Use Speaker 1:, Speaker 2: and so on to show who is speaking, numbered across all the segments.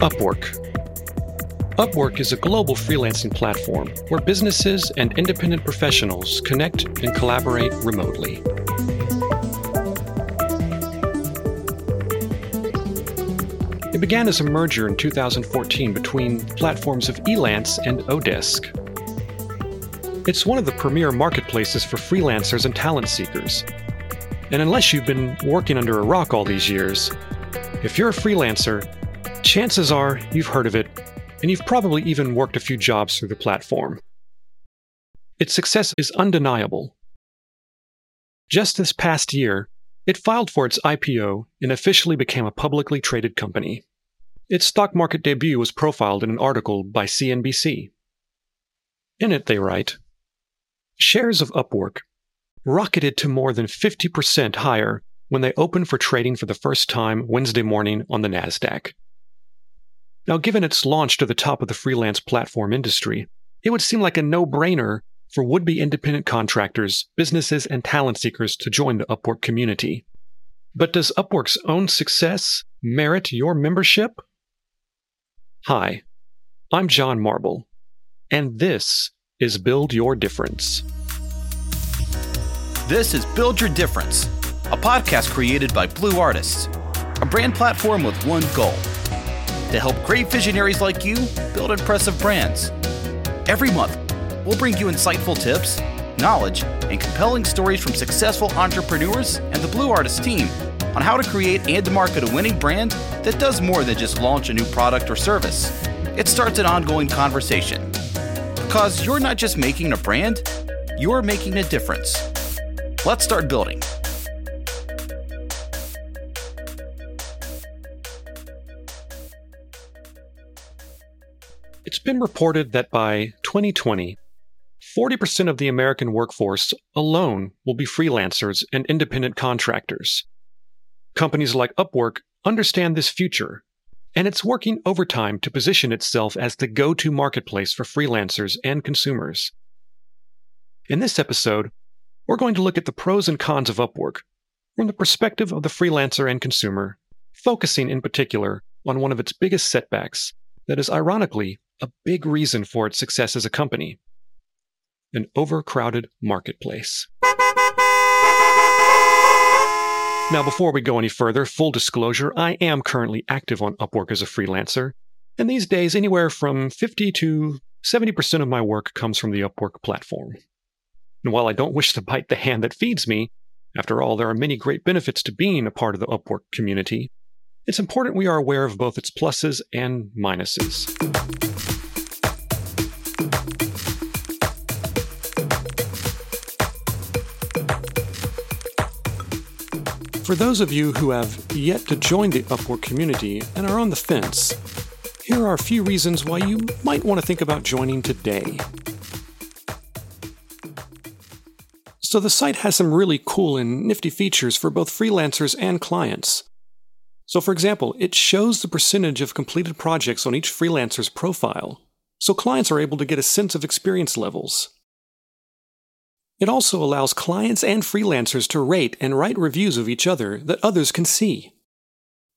Speaker 1: Upwork. Upwork is a global freelancing platform where businesses and independent professionals connect and collaborate remotely. It began as a merger in 2014 between platforms of Elance and Odesk. It's one of the premier marketplaces for freelancers and talent seekers. And unless you've been working under a rock all these years, if you're a freelancer, chances are you've heard of it, and you've probably even worked a few jobs through the platform. Its success is undeniable. Just this past year, it filed for its IPO and officially became a publicly traded company. Its stock market debut was profiled in an article by CNBC. In it, they write Shares of Upwork rocketed to more than 50% higher when they opened for trading for the first time Wednesday morning on the NASDAQ. Now, given its launch to the top of the freelance platform industry, it would seem like a no brainer for would be independent contractors, businesses, and talent seekers to join the Upwork community. But does Upwork's own success merit your membership? Hi, I'm John Marble, and this is Build Your Difference.
Speaker 2: This is Build Your Difference, a podcast created by Blue Artists, a brand platform with one goal to help great visionaries like you build impressive brands. Every month, we'll bring you insightful tips, knowledge, and compelling stories from successful entrepreneurs and the Blue Artists team on how to create and market a winning brand that does more than just launch a new product or service. It starts an ongoing conversation. Because you're not just making a brand, you're making a difference. Let's start building.
Speaker 1: It's been reported that by 2020, 40% of the American workforce alone will be freelancers and independent contractors. Companies like Upwork understand this future, and it's working overtime to position itself as the go to marketplace for freelancers and consumers. In this episode, we're going to look at the pros and cons of Upwork from the perspective of the freelancer and consumer, focusing in particular on one of its biggest setbacks that is ironically a big reason for its success as a company an overcrowded marketplace. Now, before we go any further, full disclosure, I am currently active on Upwork as a freelancer, and these days, anywhere from 50 to 70% of my work comes from the Upwork platform. And while I don't wish to bite the hand that feeds me, after all, there are many great benefits to being a part of the Upwork community, it's important we are aware of both its pluses and minuses. For those of you who have yet to join the Upwork community and are on the fence, here are a few reasons why you might want to think about joining today. So, the site has some really cool and nifty features for both freelancers and clients. So, for example, it shows the percentage of completed projects on each freelancer's profile, so clients are able to get a sense of experience levels. It also allows clients and freelancers to rate and write reviews of each other that others can see.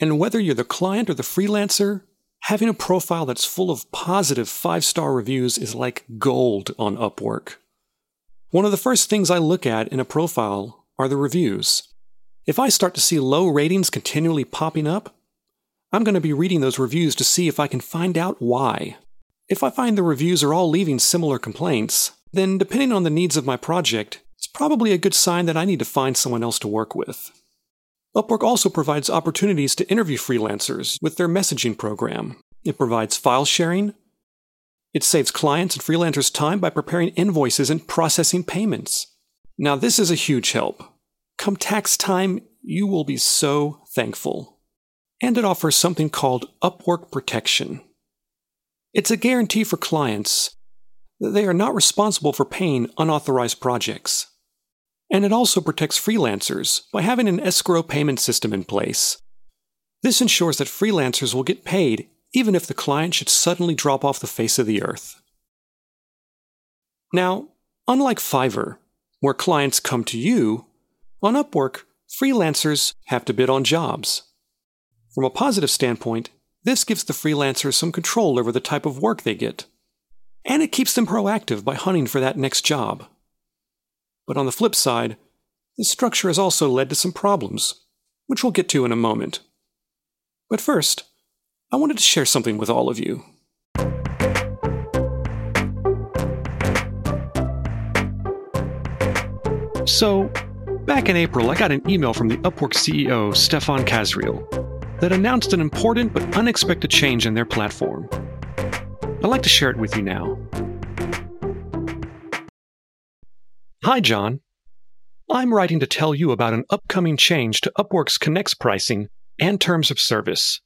Speaker 1: And whether you're the client or the freelancer, having a profile that's full of positive five star reviews is like gold on Upwork. One of the first things I look at in a profile are the reviews. If I start to see low ratings continually popping up, I'm going to be reading those reviews to see if I can find out why. If I find the reviews are all leaving similar complaints, then depending on the needs of my project, it's probably a good sign that I need to find someone else to work with. Upwork also provides opportunities to interview freelancers with their messaging program. It provides file sharing. It saves clients and freelancers time by preparing invoices and processing payments. Now, this is a huge help. Come tax time, you will be so thankful. And it offers something called Upwork Protection. It's a guarantee for clients that they are not responsible for paying unauthorized projects. And it also protects freelancers by having an escrow payment system in place. This ensures that freelancers will get paid even if the client should suddenly drop off the face of the earth. Now, unlike Fiverr, where clients come to you, On Upwork, freelancers have to bid on jobs. From a positive standpoint, this gives the freelancers some control over the type of work they get. And it keeps them proactive by hunting for that next job. But on the flip side, this structure has also led to some problems, which we'll get to in a moment. But first, I wanted to share something with all of you. So, back in April, I got an email from the Upwork CEO, Stefan Kasriel, that announced an important but unexpected change in their platform. I'd like to share it with you now. Hi, John. I'm writing to tell you about an upcoming change to Upwork's Connects pricing and terms of service.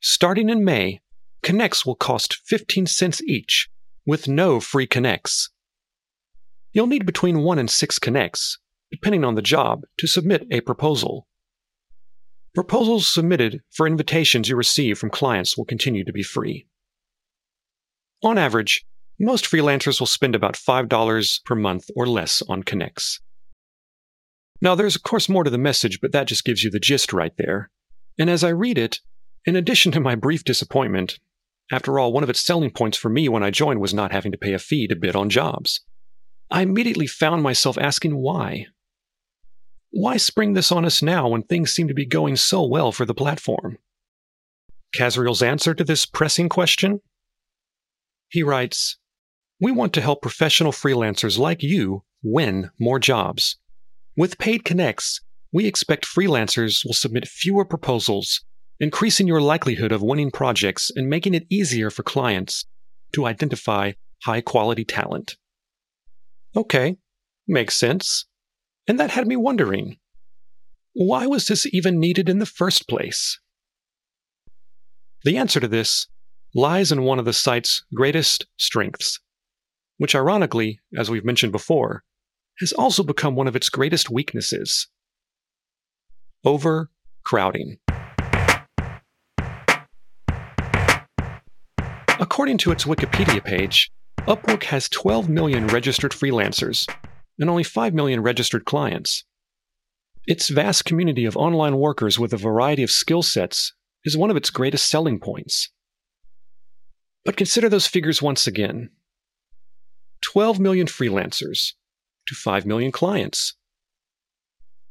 Speaker 1: Starting in May, Connects will cost 15 cents each, with no free Connects. You'll need between one and six Connects, depending on the job, to submit a proposal. Proposals submitted for invitations you receive from clients will continue to be free. On average, most freelancers will spend about $5 per month or less on Connects. Now, there's of course more to the message, but that just gives you the gist right there. And as I read it, in addition to my brief disappointment, after all, one of its selling points for me when I joined was not having to pay a fee to bid on jobs. I immediately found myself asking why. Why spring this on us now when things seem to be going so well for the platform? Kasriel's answer to this pressing question? He writes, We want to help professional freelancers like you win more jobs. With Paid Connects, we expect freelancers will submit fewer proposals, increasing your likelihood of winning projects and making it easier for clients to identify high quality talent. Okay, makes sense. And that had me wondering why was this even needed in the first place? The answer to this lies in one of the site's greatest strengths, which, ironically, as we've mentioned before, has also become one of its greatest weaknesses overcrowding. According to its Wikipedia page, Upwork has 12 million registered freelancers and only 5 million registered clients. Its vast community of online workers with a variety of skill sets is one of its greatest selling points. But consider those figures once again 12 million freelancers to 5 million clients.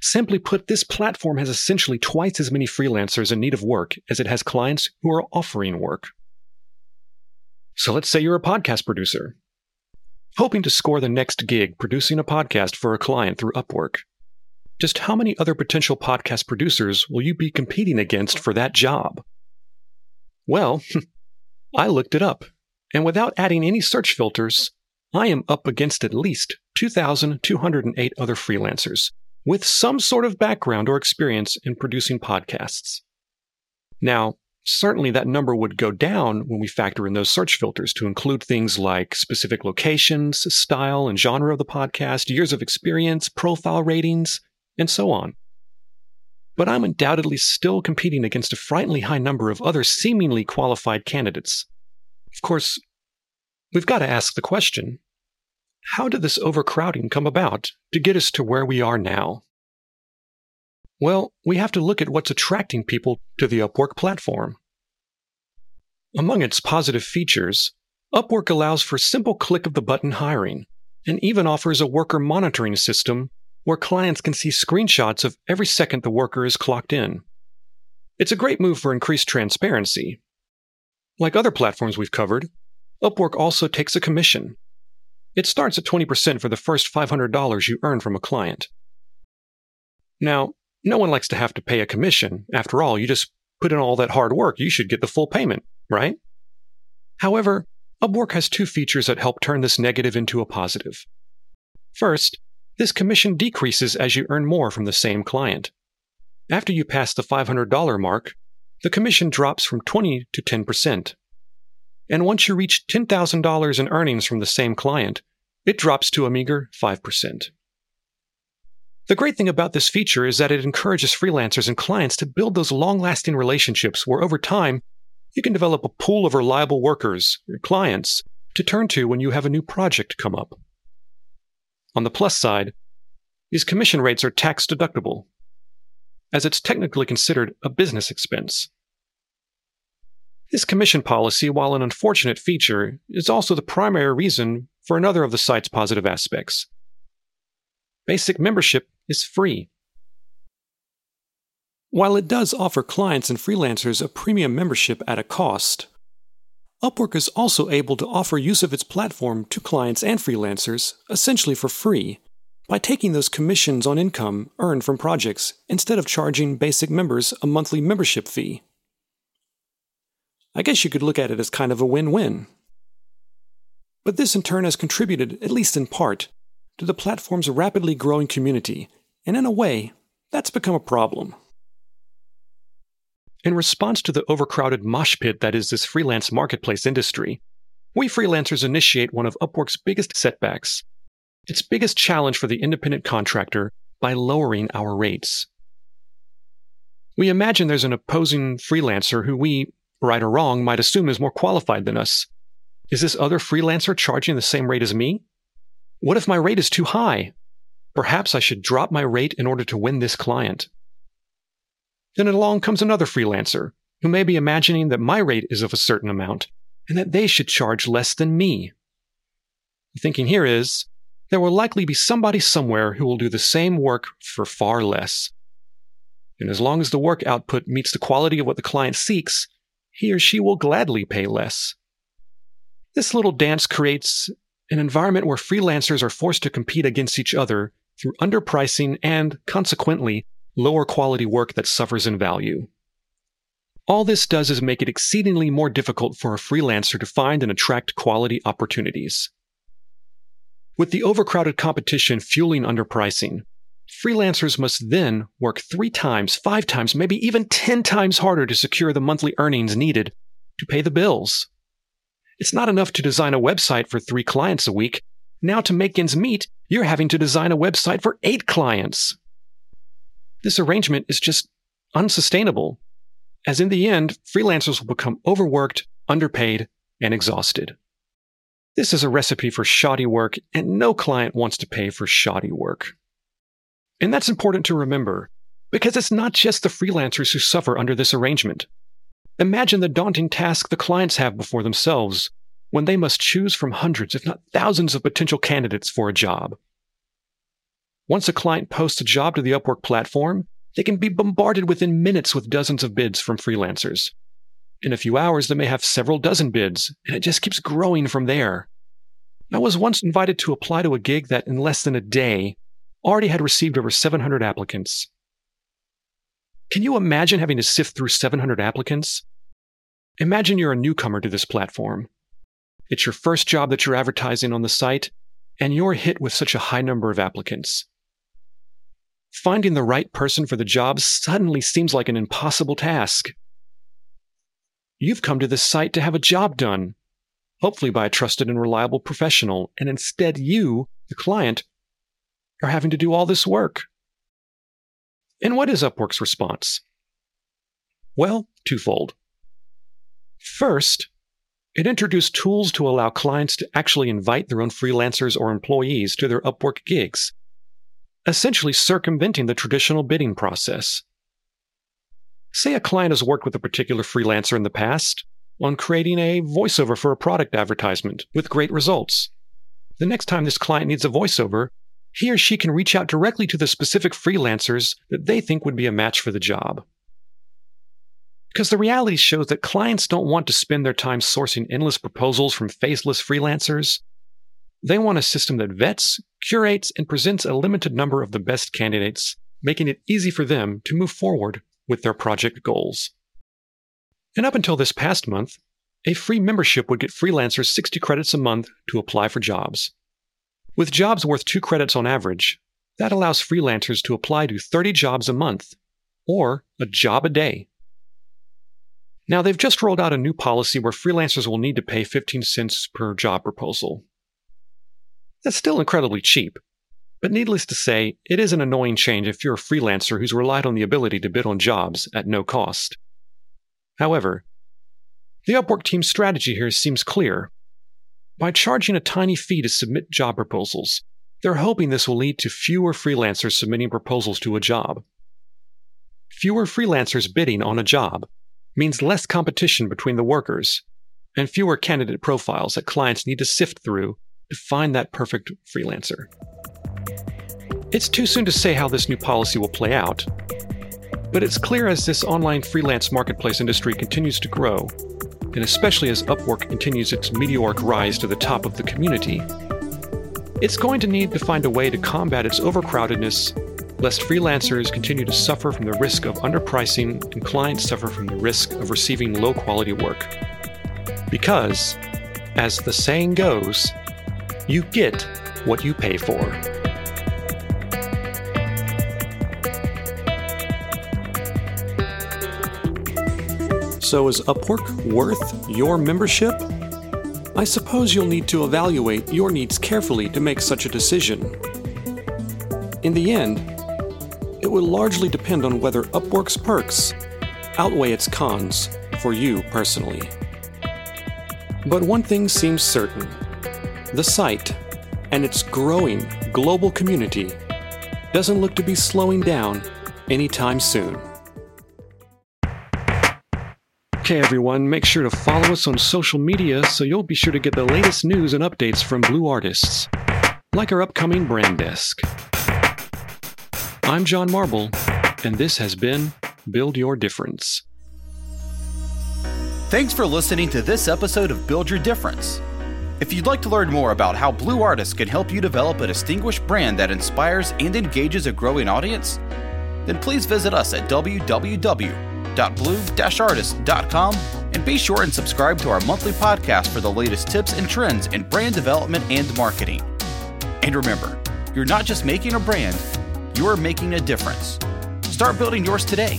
Speaker 1: Simply put, this platform has essentially twice as many freelancers in need of work as it has clients who are offering work. So let's say you're a podcast producer hoping to score the next gig producing a podcast for a client through Upwork. Just how many other potential podcast producers will you be competing against for that job? Well, I looked it up, and without adding any search filters, I am up against at least 2,208 other freelancers with some sort of background or experience in producing podcasts. Now, Certainly, that number would go down when we factor in those search filters to include things like specific locations, style and genre of the podcast, years of experience, profile ratings, and so on. But I'm undoubtedly still competing against a frighteningly high number of other seemingly qualified candidates. Of course, we've got to ask the question how did this overcrowding come about to get us to where we are now? Well, we have to look at what's attracting people to the Upwork platform. Among its positive features, Upwork allows for simple click of the button hiring and even offers a worker monitoring system where clients can see screenshots of every second the worker is clocked in. It's a great move for increased transparency. Like other platforms we've covered, Upwork also takes a commission. It starts at 20% for the first $500 you earn from a client. Now, no one likes to have to pay a commission. After all, you just put in all that hard work. You should get the full payment, right? However, Upwork has two features that help turn this negative into a positive. First, this commission decreases as you earn more from the same client. After you pass the $500 mark, the commission drops from 20 to 10%. And once you reach $10,000 in earnings from the same client, it drops to a meager 5%. The great thing about this feature is that it encourages freelancers and clients to build those long lasting relationships where over time you can develop a pool of reliable workers, clients, to turn to when you have a new project come up. On the plus side, these commission rates are tax deductible, as it's technically considered a business expense. This commission policy, while an unfortunate feature, is also the primary reason for another of the site's positive aspects. Basic membership is free. While it does offer clients and freelancers a premium membership at a cost, Upwork is also able to offer use of its platform to clients and freelancers essentially for free by taking those commissions on income earned from projects instead of charging basic members a monthly membership fee. I guess you could look at it as kind of a win win. But this in turn has contributed, at least in part, to the platform's rapidly growing community, and in a way, that's become a problem. In response to the overcrowded mosh pit that is this freelance marketplace industry, we freelancers initiate one of Upwork's biggest setbacks, its biggest challenge for the independent contractor by lowering our rates. We imagine there's an opposing freelancer who we, right or wrong, might assume is more qualified than us. Is this other freelancer charging the same rate as me? What if my rate is too high? Perhaps I should drop my rate in order to win this client. Then along comes another freelancer who may be imagining that my rate is of a certain amount and that they should charge less than me. The thinking here is there will likely be somebody somewhere who will do the same work for far less. And as long as the work output meets the quality of what the client seeks, he or she will gladly pay less. This little dance creates an environment where freelancers are forced to compete against each other through underpricing and, consequently, lower quality work that suffers in value. All this does is make it exceedingly more difficult for a freelancer to find and attract quality opportunities. With the overcrowded competition fueling underpricing, freelancers must then work three times, five times, maybe even 10 times harder to secure the monthly earnings needed to pay the bills. It's not enough to design a website for three clients a week. Now, to make ends meet, you're having to design a website for eight clients. This arrangement is just unsustainable, as in the end, freelancers will become overworked, underpaid, and exhausted. This is a recipe for shoddy work, and no client wants to pay for shoddy work. And that's important to remember, because it's not just the freelancers who suffer under this arrangement. Imagine the daunting task the clients have before themselves when they must choose from hundreds, if not thousands, of potential candidates for a job. Once a client posts a job to the Upwork platform, they can be bombarded within minutes with dozens of bids from freelancers. In a few hours, they may have several dozen bids, and it just keeps growing from there. I was once invited to apply to a gig that, in less than a day, already had received over 700 applicants. Can you imagine having to sift through 700 applicants? Imagine you're a newcomer to this platform. It's your first job that you're advertising on the site, and you're hit with such a high number of applicants. Finding the right person for the job suddenly seems like an impossible task. You've come to this site to have a job done, hopefully by a trusted and reliable professional, and instead you, the client, are having to do all this work. And what is Upwork's response? Well, twofold. First, it introduced tools to allow clients to actually invite their own freelancers or employees to their Upwork gigs, essentially circumventing the traditional bidding process. Say a client has worked with a particular freelancer in the past on creating a voiceover for a product advertisement with great results. The next time this client needs a voiceover, he or she can reach out directly to the specific freelancers that they think would be a match for the job. Because the reality shows that clients don't want to spend their time sourcing endless proposals from faceless freelancers. They want a system that vets, curates, and presents a limited number of the best candidates, making it easy for them to move forward with their project goals. And up until this past month, a free membership would get freelancers 60 credits a month to apply for jobs. With jobs worth 2 credits on average, that allows freelancers to apply to 30 jobs a month, or a job a day. Now, they've just rolled out a new policy where freelancers will need to pay 15 cents per job proposal. That's still incredibly cheap, but needless to say, it is an annoying change if you're a freelancer who's relied on the ability to bid on jobs at no cost. However, the Upwork team's strategy here seems clear. By charging a tiny fee to submit job proposals, They're hoping this will lead to fewer freelancers submitting proposals to a job. Fewer freelancers bidding on a job means less competition between the workers and fewer candidate profiles that clients need to sift through to find that perfect freelancer. It's too soon to say how this new policy will play out, but it's clear as this online freelance marketplace industry continues to grow, and especially as Upwork continues its meteoric rise to the top of the community, it's going to need to find a way to combat its overcrowdedness, lest freelancers continue to suffer from the risk of underpricing and clients suffer from the risk of receiving low quality work. Because, as the saying goes, you get what you pay for. So, is Upwork worth your membership? I suppose you'll need to evaluate your needs carefully to make such a decision. In the end, it will largely depend on whether Upwork's perks outweigh its cons for you personally. But one thing seems certain the site and its growing global community doesn't look to be slowing down anytime soon. Okay, everyone, make sure to follow us on social media so you'll be sure to get the latest news and updates from Blue Artists, like our upcoming brand desk. I'm John Marble, and this has been Build Your Difference.
Speaker 2: Thanks for listening to this episode of Build Your Difference. If you'd like to learn more about how Blue Artists can help you develop a distinguished brand that inspires and engages a growing audience, then please visit us at www.blue-artist.com and be sure and subscribe to our monthly podcast for the latest tips and trends in brand development and marketing. And remember, you're not just making a brand, you are making a difference. Start building yours today.